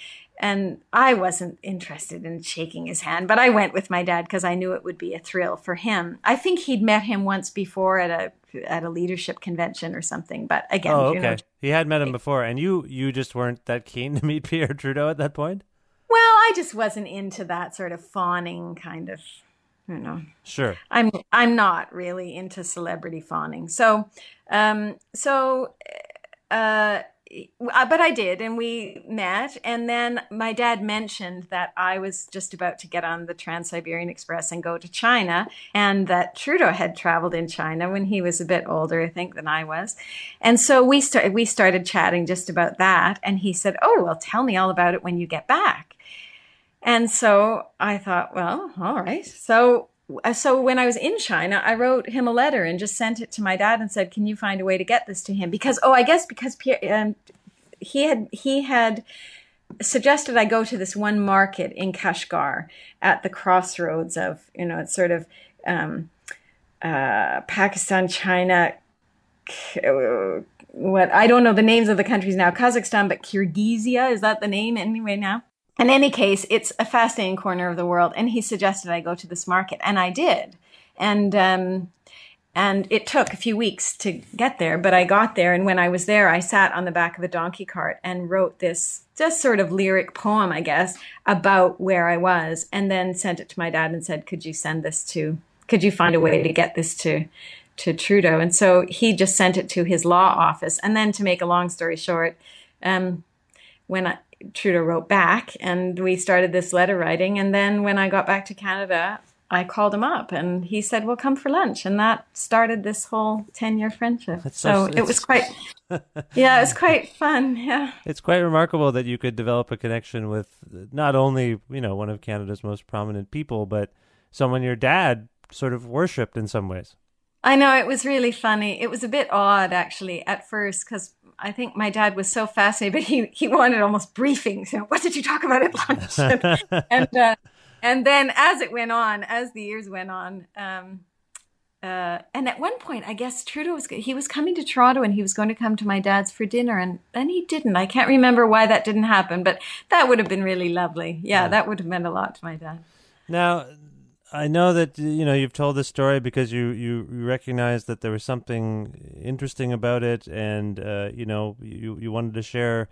and I wasn't interested in shaking his hand, but I went with my dad because I knew it would be a thrill for him. I think he'd met him once before at a at a leadership convention or something. But again, oh, you okay. know, he had met him before, and you you just weren't that keen to meet Pierre Trudeau at that point. well, I just wasn't into that sort of fawning kind of, you know. Sure. I'm I'm not really into celebrity fawning. So, um, so, uh, but I did, and we met. And then my dad mentioned that I was just about to get on the Trans Siberian Express and go to China, and that Trudeau had traveled in China when he was a bit older, I think, than I was. And so we started we started chatting just about that. And he said, "Oh, well, tell me all about it when you get back." And so I thought, well, all right. So so when I was in China, I wrote him a letter and just sent it to my dad and said, "Can you find a way to get this to him?" Because oh, I guess because Pierre, um, he had he had suggested I go to this one market in Kashgar at the crossroads of you know it's sort of um, uh, Pakistan, China, what I don't know the names of the countries now, Kazakhstan, but Kyrgyzia is that the name anyway now? In any case, it's a fascinating corner of the world, and he suggested I go to this market, and I did, and um, and it took a few weeks to get there, but I got there, and when I was there, I sat on the back of a donkey cart and wrote this just sort of lyric poem, I guess, about where I was, and then sent it to my dad and said, "Could you send this to? Could you find a way to get this to?" to Trudeau. And so he just sent it to his law office. And then to make a long story short, um, when I, Trudeau wrote back and we started this letter writing. And then when I got back to Canada, I called him up and he said, Well, come for lunch. And that started this whole 10 year friendship. so, so it was quite, yeah, it was quite fun. Yeah. It's quite remarkable that you could develop a connection with not only, you know, one of Canada's most prominent people, but someone your dad sort of worshipped in some ways. I know it was really funny. It was a bit odd actually at first because I think my dad was so fascinated, but he he wanted almost briefings. You know, what did you talk about at lunch? and and, uh, and, then as it went on, as the years went on, um, uh, and at one point, I guess Trudeau was he was coming to Toronto and he was going to come to my dad's for dinner, and then he didn't. I can't remember why that didn't happen, but that would have been really lovely. Yeah, yeah. that would have meant a lot to my dad. Now, I know that you know you've told this story because you you recognize that there was something interesting about it, and uh, you know you you wanted to share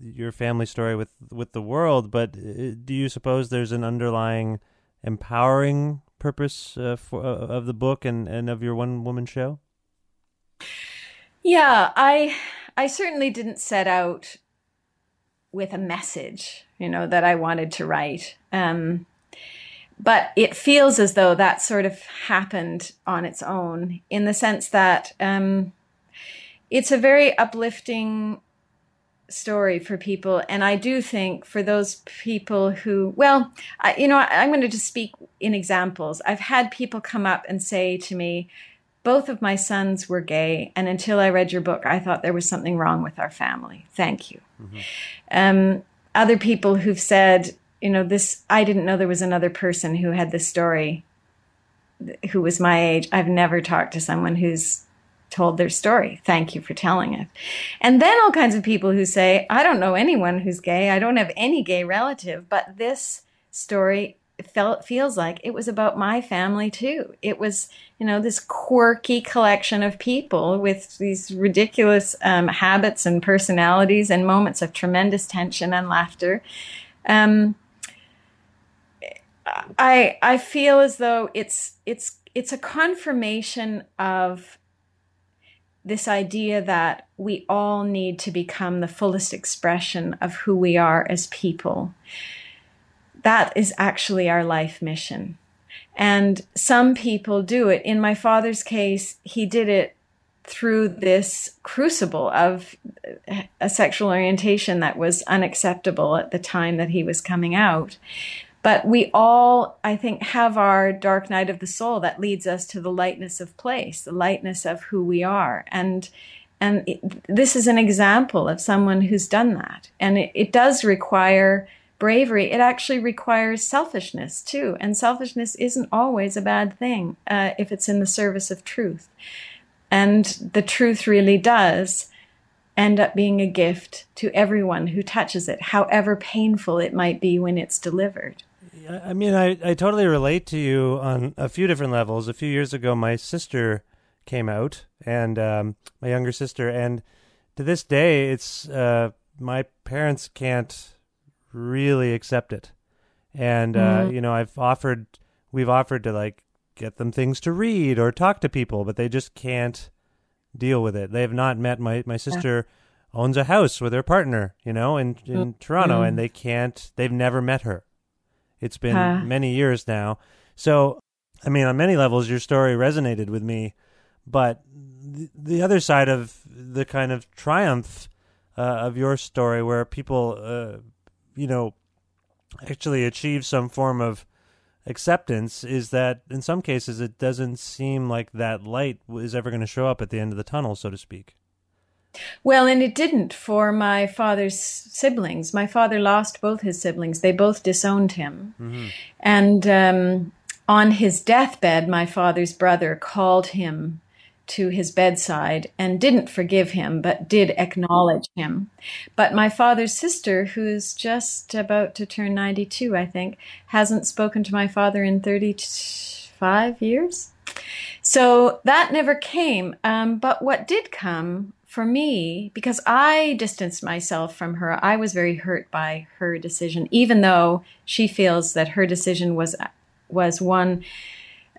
your family story with with the world. But uh, do you suppose there's an underlying empowering purpose uh, for uh, of the book and and of your one woman show? Yeah, I I certainly didn't set out with a message, you know, that I wanted to write. Um, but it feels as though that sort of happened on its own in the sense that um, it's a very uplifting story for people. And i do think for those people who well I, you know I, i'm going to just speak in examples. I've had people come up and say to me both of my sons were gay and until i read your book i thought there was something wrong with our family. Thank you. Mm-hmm. um, other people who've said you know, this, I didn't know there was another person who had this story who was my age. I've never talked to someone who's told their story. Thank you for telling it. And then all kinds of people who say, I don't know anyone who's gay. I don't have any gay relative, but this story felt feels like it was about my family too. It was, you know, this quirky collection of people with these ridiculous um, habits and personalities and moments of tremendous tension and laughter. Um, I I feel as though it's it's it's a confirmation of this idea that we all need to become the fullest expression of who we are as people. That is actually our life mission. And some people do it. In my father's case, he did it through this crucible of a sexual orientation that was unacceptable at the time that he was coming out. But we all, I think, have our dark night of the soul that leads us to the lightness of place, the lightness of who we are. And and it, this is an example of someone who's done that. And it, it does require bravery. It actually requires selfishness too. And selfishness isn't always a bad thing uh, if it's in the service of truth. And the truth really does end up being a gift to everyone who touches it, however painful it might be when it's delivered. I mean, I, I totally relate to you on a few different levels. A few years ago, my sister came out, and um, my younger sister, and to this day, it's uh, my parents can't really accept it. And uh, mm-hmm. you know, I've offered, we've offered to like get them things to read or talk to people, but they just can't deal with it. They have not met my my sister. Yeah. Owns a house with her partner, you know, in in mm-hmm. Toronto, and they can't. They've never met her it's been many years now. So, I mean, on many levels, your story resonated with me. But the, the other side of the kind of triumph uh, of your story, where people, uh, you know, actually achieve some form of acceptance, is that in some cases it doesn't seem like that light is ever going to show up at the end of the tunnel, so to speak. Well, and it didn't for my father's siblings. My father lost both his siblings. They both disowned him. Mm-hmm. And um, on his deathbed, my father's brother called him to his bedside and didn't forgive him, but did acknowledge him. But my father's sister, who's just about to turn 92, I think, hasn't spoken to my father in 35 years. So that never came. Um, but what did come for me, because I distanced myself from her, I was very hurt by her decision, even though she feels that her decision was was one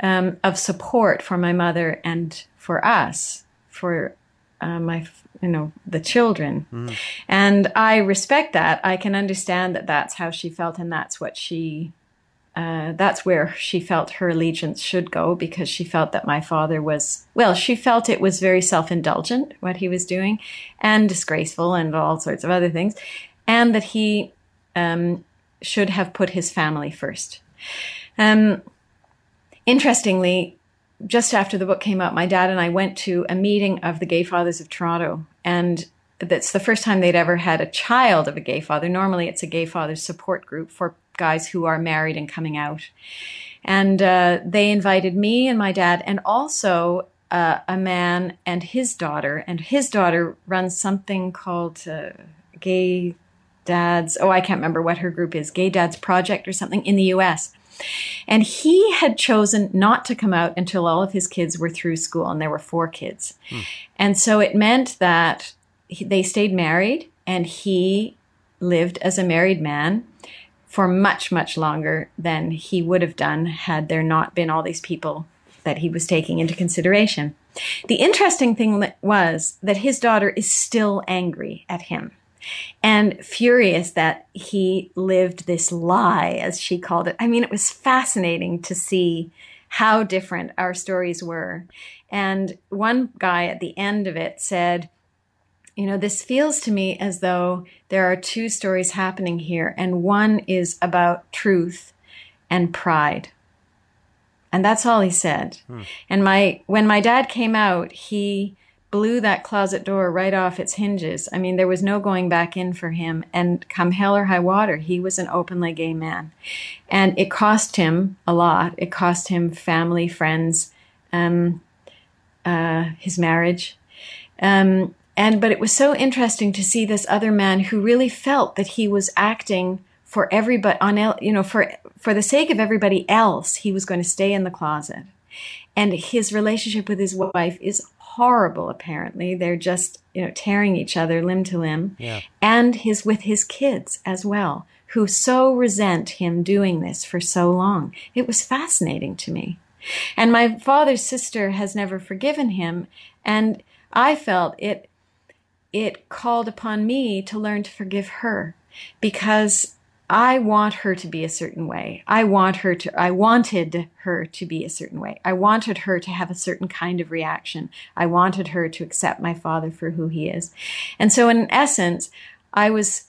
um, of support for my mother and for us, for uh, my you know the children Mm. and i respect that i can understand that that's how she felt and that's what she uh, that's where she felt her allegiance should go because she felt that my father was well she felt it was very self-indulgent what he was doing and disgraceful and all sorts of other things and that he um, should have put his family first um, interestingly just after the book came out, my dad and I went to a meeting of the Gay Fathers of Toronto, and that's the first time they'd ever had a child of a gay father. Normally, it's a gay father support group for guys who are married and coming out. And uh, they invited me and my dad, and also uh, a man and his daughter. And his daughter runs something called uh, Gay Dads. Oh, I can't remember what her group is. Gay Dads Project or something in the U.S. And he had chosen not to come out until all of his kids were through school, and there were four kids. And so it meant that he, they stayed married, and he lived as a married man for much, much longer than he would have done had there not been all these people that he was taking into consideration. The interesting thing was that his daughter is still angry at him and furious that he lived this lie, as she called it. I mean, it was fascinating to see how different our stories were. And one guy at the end of it said, you know, this feels to me as though there are two stories happening here, and one is about truth and pride. And that's all he said. And my when my dad came out, he blew that closet door right off its hinges. I mean, there was no going back in for him. And come hell or high water, he was an openly gay man. And it cost him a lot. It cost him family, friends, um, uh, his marriage. Um, and but it was so interesting to see this other man who really felt that he was acting for everybody on you know for for the sake of everybody else he was going to stay in the closet. And his relationship with his wife is horrible apparently. They're just you know tearing each other limb to limb. Yeah. and his with his kids as well who so resent him doing this for so long. It was fascinating to me. And my father's sister has never forgiven him and i felt it it called upon me to learn to forgive her because I want her to be a certain way. I want her to, I wanted her to be a certain way. I wanted her to have a certain kind of reaction. I wanted her to accept my father for who he is. And so in essence, I was,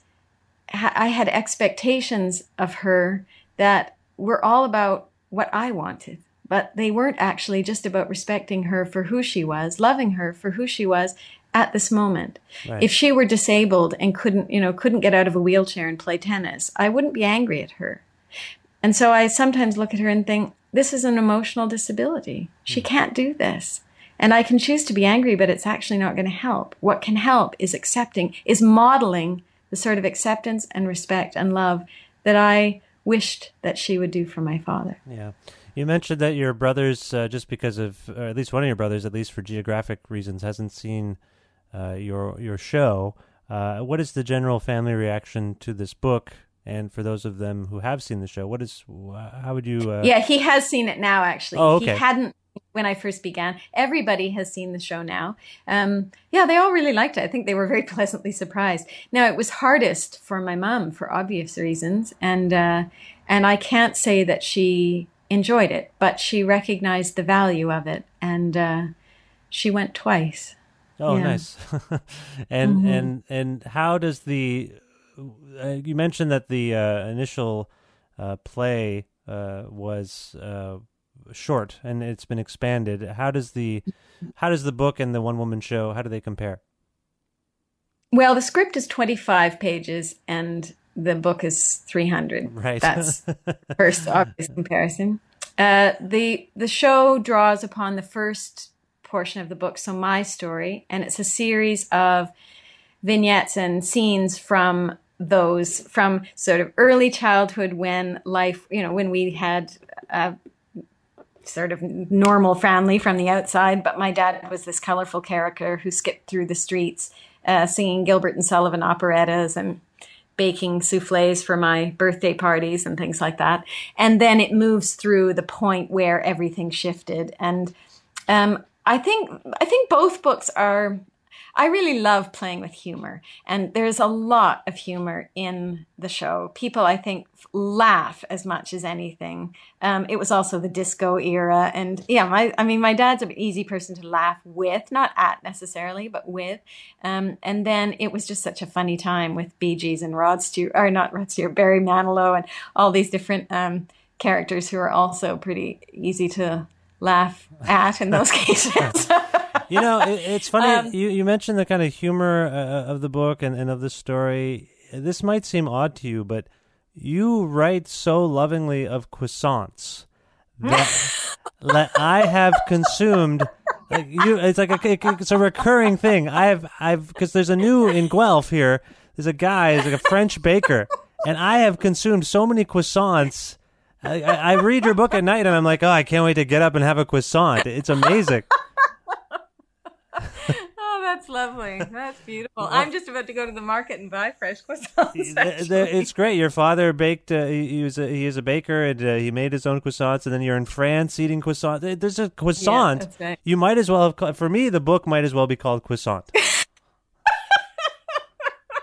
I had expectations of her that were all about what I wanted, but they weren't actually just about respecting her for who she was, loving her for who she was at this moment. Right. If she were disabled and couldn't, you know, couldn't get out of a wheelchair and play tennis, I wouldn't be angry at her. And so I sometimes look at her and think, this is an emotional disability. She can't do this. And I can choose to be angry, but it's actually not going to help. What can help is accepting, is modeling the sort of acceptance and respect and love that I wished that she would do for my father. Yeah. You mentioned that your brothers, uh, just because of, or at least one of your brothers, at least for geographic reasons, hasn't seen uh, your your show. Uh, what is the general family reaction to this book? And for those of them who have seen the show, what is how would you? Uh... Yeah, he has seen it now. Actually, Oh, okay. he hadn't when I first began. Everybody has seen the show now. Um, yeah, they all really liked it. I think they were very pleasantly surprised. Now it was hardest for my mom for obvious reasons, and uh, and I can't say that she enjoyed it, but she recognized the value of it, and uh, she went twice. Oh, Yeah. nice. and Mhm. and and how does the? Uh, you mentioned that the uh, initial uh, play uh, was uh, short, and it's been expanded. How does the how does the book and the one woman show? How do they compare? Well, the script is 25 pages and the book is 300. Right. That's first obvious comparison. Uh, the the show draws upon the first portion of the book, so my story, and it's a series of vignettes and scenes from those from sort of early childhood when life, you know, when we had a sort of normal family from the outside, but my dad was this colorful character who skipped through the streets uh, singing Gilbert and Sullivan operettas and baking souffles for my birthday parties and things like that. And then it moves through the point where everything shifted. And um, I think I think both books are I really love playing with humor, and there's a lot of humor in the show. People, I think, laugh as much as anything. Um, it was also the disco era, and yeah, my I mean, my dad's an easy person to laugh with, not at necessarily, but with. Um, and then it was just such a funny time with Bee Gees and Rod Stewart, or not Rod Stewart, Barry Manilow, and all these different um, characters who are also pretty easy to laugh at in those cases. you know, it, it's funny. Um, you, you mentioned the kind of humor uh, of the book and, and of the story. This might seem odd to you, but you write so lovingly of croissants that, that I have consumed. Like you, it's like a, it's a recurring thing. I've, I've, because there's a new in Guelph here. There's a guy, he's like a French baker, and I have consumed so many croissants. I, I, I read your book at night, and I'm like, oh, I can't wait to get up and have a croissant. It's amazing. oh, that's lovely. That's beautiful. I'm just about to go to the market and buy fresh croissants. The- the- it's great. Your father baked. Uh, he, he was a, he is a baker, and uh, he made his own croissants. And then you're in France eating croissant. There- There's a croissant. that's right. You might as well have. For me, the book might as well be called croissant.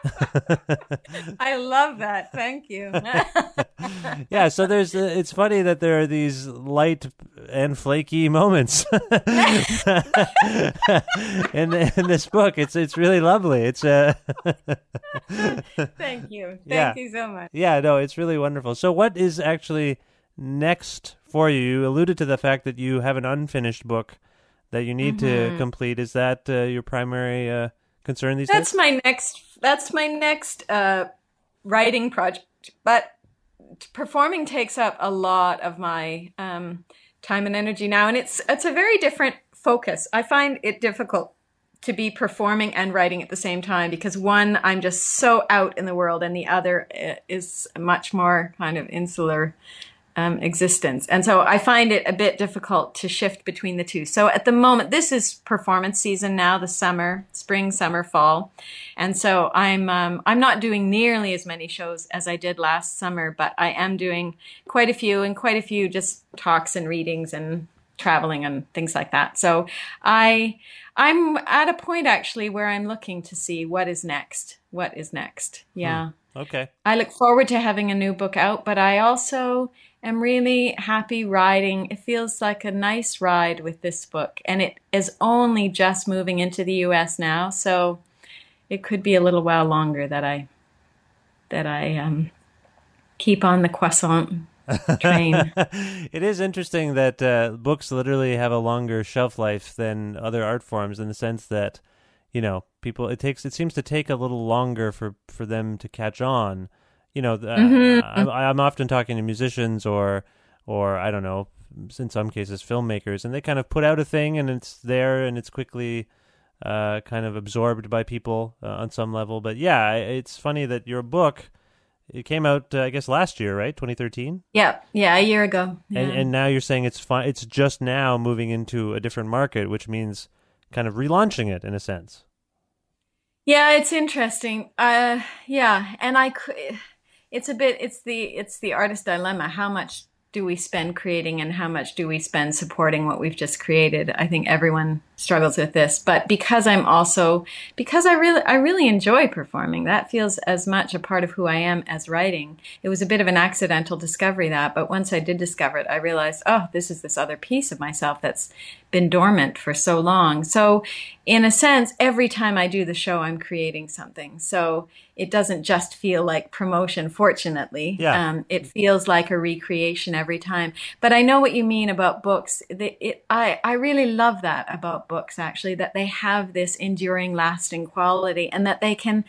I love that. Thank you. yeah. So there's. Uh, it's funny that there are these light and flaky moments in in this book. It's it's really lovely. It's uh. Thank you. Thank Yeah. you so much. Yeah, no, it's really wonderful. So, what is actually next for you? You alluded to the fact that you have an unfinished book that you need to Mhm. complete. Is that uh, your primary uh, concern these That's days? That's my next. That's my next uh, writing project. But performing takes up a lot of my um, time and energy now, and it's it's a very different focus. I find it difficult to be performing and writing at the same time because one, I'm just so out in the world, and the other uh, is much more kind of insular um, existence. And so I find it a bit difficult to shift between the two. So at the moment, this is performance season now, the summer, spring, summer, fall. And so I'm, um, I'm not doing nearly as many shows as I did last summer, but I am doing quite a few and quite a few just talks and readings and traveling and things like that. So I, I'm at a point actually where I'm looking to see what is next. What is next? Yeah. Okay. I look forward to having a new book out, but I also am really happy riding. It feels like a nice ride with this book, and it is only just moving into the US now, so it could be a little while longer that I that I um keep on the croissant train. it is interesting that uh, books literally have a longer shelf life than other art forms in the sense that you know people it takes it seems to take a little longer for for them to catch on you know the- Mhm. I'm, I'm often talking to musicians or or i don't know in some cases filmmakers and they kind of put out a thing and it's there and it's quickly uh, kind of absorbed by people uh, on some level but yeah it's funny that your book it came out uh, i guess last year right 2013 yeah, yeah, a year ago. and Yeah. and now you're saying it's fine. It's just now moving into a different market, which means kind of relaunching it in a sense. Yeah, it's interesting. Uh, yeah, and I could. It's a bit. It's the. It's the artist dilemma. How much do we spend creating, and how much do we spend supporting what we've just created? I think everyone struggles with this. But because I'm also because I really I really enjoy performing. That feels as much a part of who I am as writing. It was a bit of an accidental discovery that, but once I did discover it, I realized, oh, this is this other piece of myself that's been dormant for so long. So, in a sense, every time I do the show, I'm creating something. So it doesn't just feel like promotion, fortunately. Yeah. Um, it feels like a recreation every time. But I know what you mean about books. The- It, I, I really love that about books, actually, that they have this enduring, lasting quality and that they can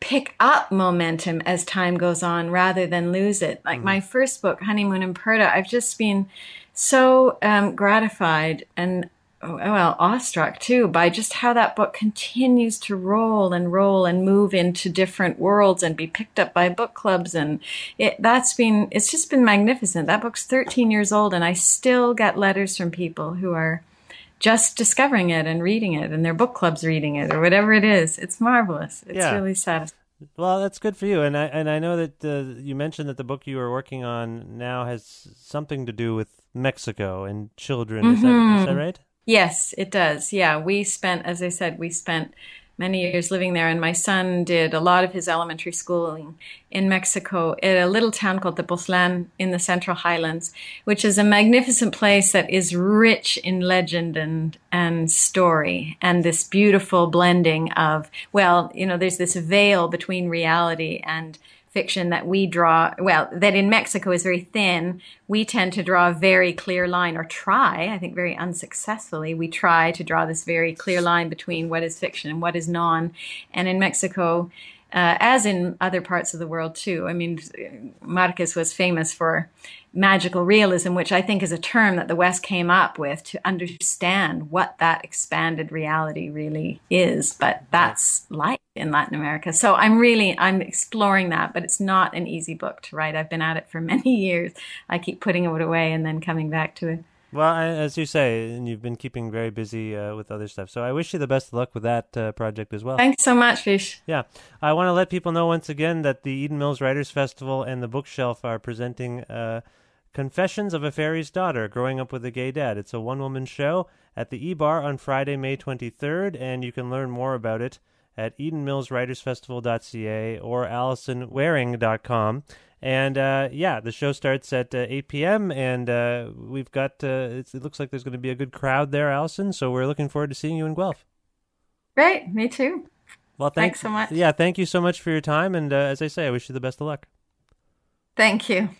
pick up momentum as time goes on rather than lose it. Like my first book, Honeymoon in Purdah, I've just been so um, gratified and well awestruck too by just how that book continues to roll and roll and move into different worlds and be picked up by book clubs and it that's been it's just been magnificent that book's 13 years old and i still get letters from people who are just discovering it and reading it and their book clubs reading it or whatever it is it's marvelous it's Yeah. really satisfying Well, that's good for you, and I and I know that uh, you mentioned that the book you are working on now has something to do with Mexico and children. Is that is that Mhm. right? Yes, it does. Yeah, we spent, as I said, we spent many years living there, and my son did a lot of his elementary schooling in Mexico at a little town called the Tepoztlan in the Central Highlands, which is a magnificent place that is rich in legend and and story, and this beautiful blending of well, you know, there's this veil between reality and fiction that we draw, well, that in Mexico is very thin, we tend to draw a very clear line, or try, I think very unsuccessfully, we try to draw this very clear line between what is fiction and what is non. And in Mexico, uh, as in other parts of the world too. I mean, Marquez was famous for magical realism, which I think is a term that the West came up with to understand what that expanded reality really is. But that's life in Latin America. So I'm really I'm exploring that, but it's not an easy book to write. I've been at it for many years. I keep putting it away and then coming back to it. Well, as you say, and you've been keeping very busy uh, with other stuff. So I wish you the best of luck with that uh, project as well. Thanks so much, Vish. Yeah. I want to let people know once again that the Eden Mills Writers Festival and the Bookshelf are presenting uh, Confessions of a Fairy's Daughter Growing Up with a Gay Dad. It's a one woman show at the E Bar on Friday, May 23rd, and you can learn more about it at EdenMillsWritersFestival.ca or AlisonWearing.com. And uh, yeah, the show starts at uh, 8 p.m. and uh, we've got. Uh, it looks like there's going to be a good crowd there, Alison. So we're looking forward to seeing you in Guelph. Great, me too. Well, thank, thanks so much. Yeah, thank you so much for your time, and uh, as I say, I wish you the best of luck. Thank you.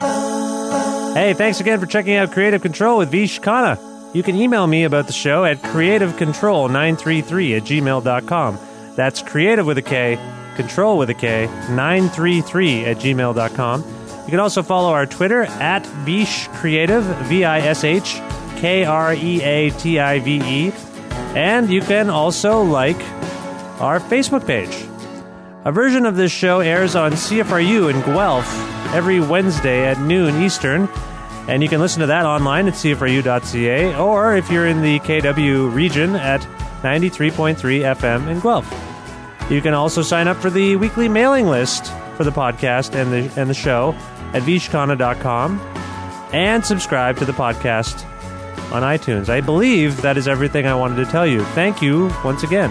Hey, thanks again for checking out Creative Control with Vish Khanna. You can email me about the show at creativecontrol933 at gmail.com. That's creative with a K control with a K, 933 at gmail.com. You can also follow our Twitter at Vish Creative, V I S H K R E A T I V E. And you can also like our Facebook page. A version of this show airs on CFRU in Guelph every Wednesday at noon Eastern. And you can listen to that online at CFRU.ca or if you're in the KW region at 93.3 FM in Guelph. You can also sign up for the weekly mailing list for the podcast and the and the show at vishkhanna.com and subscribe to the podcast on iTunes. I believe that is everything I wanted to tell you. Thank you once again.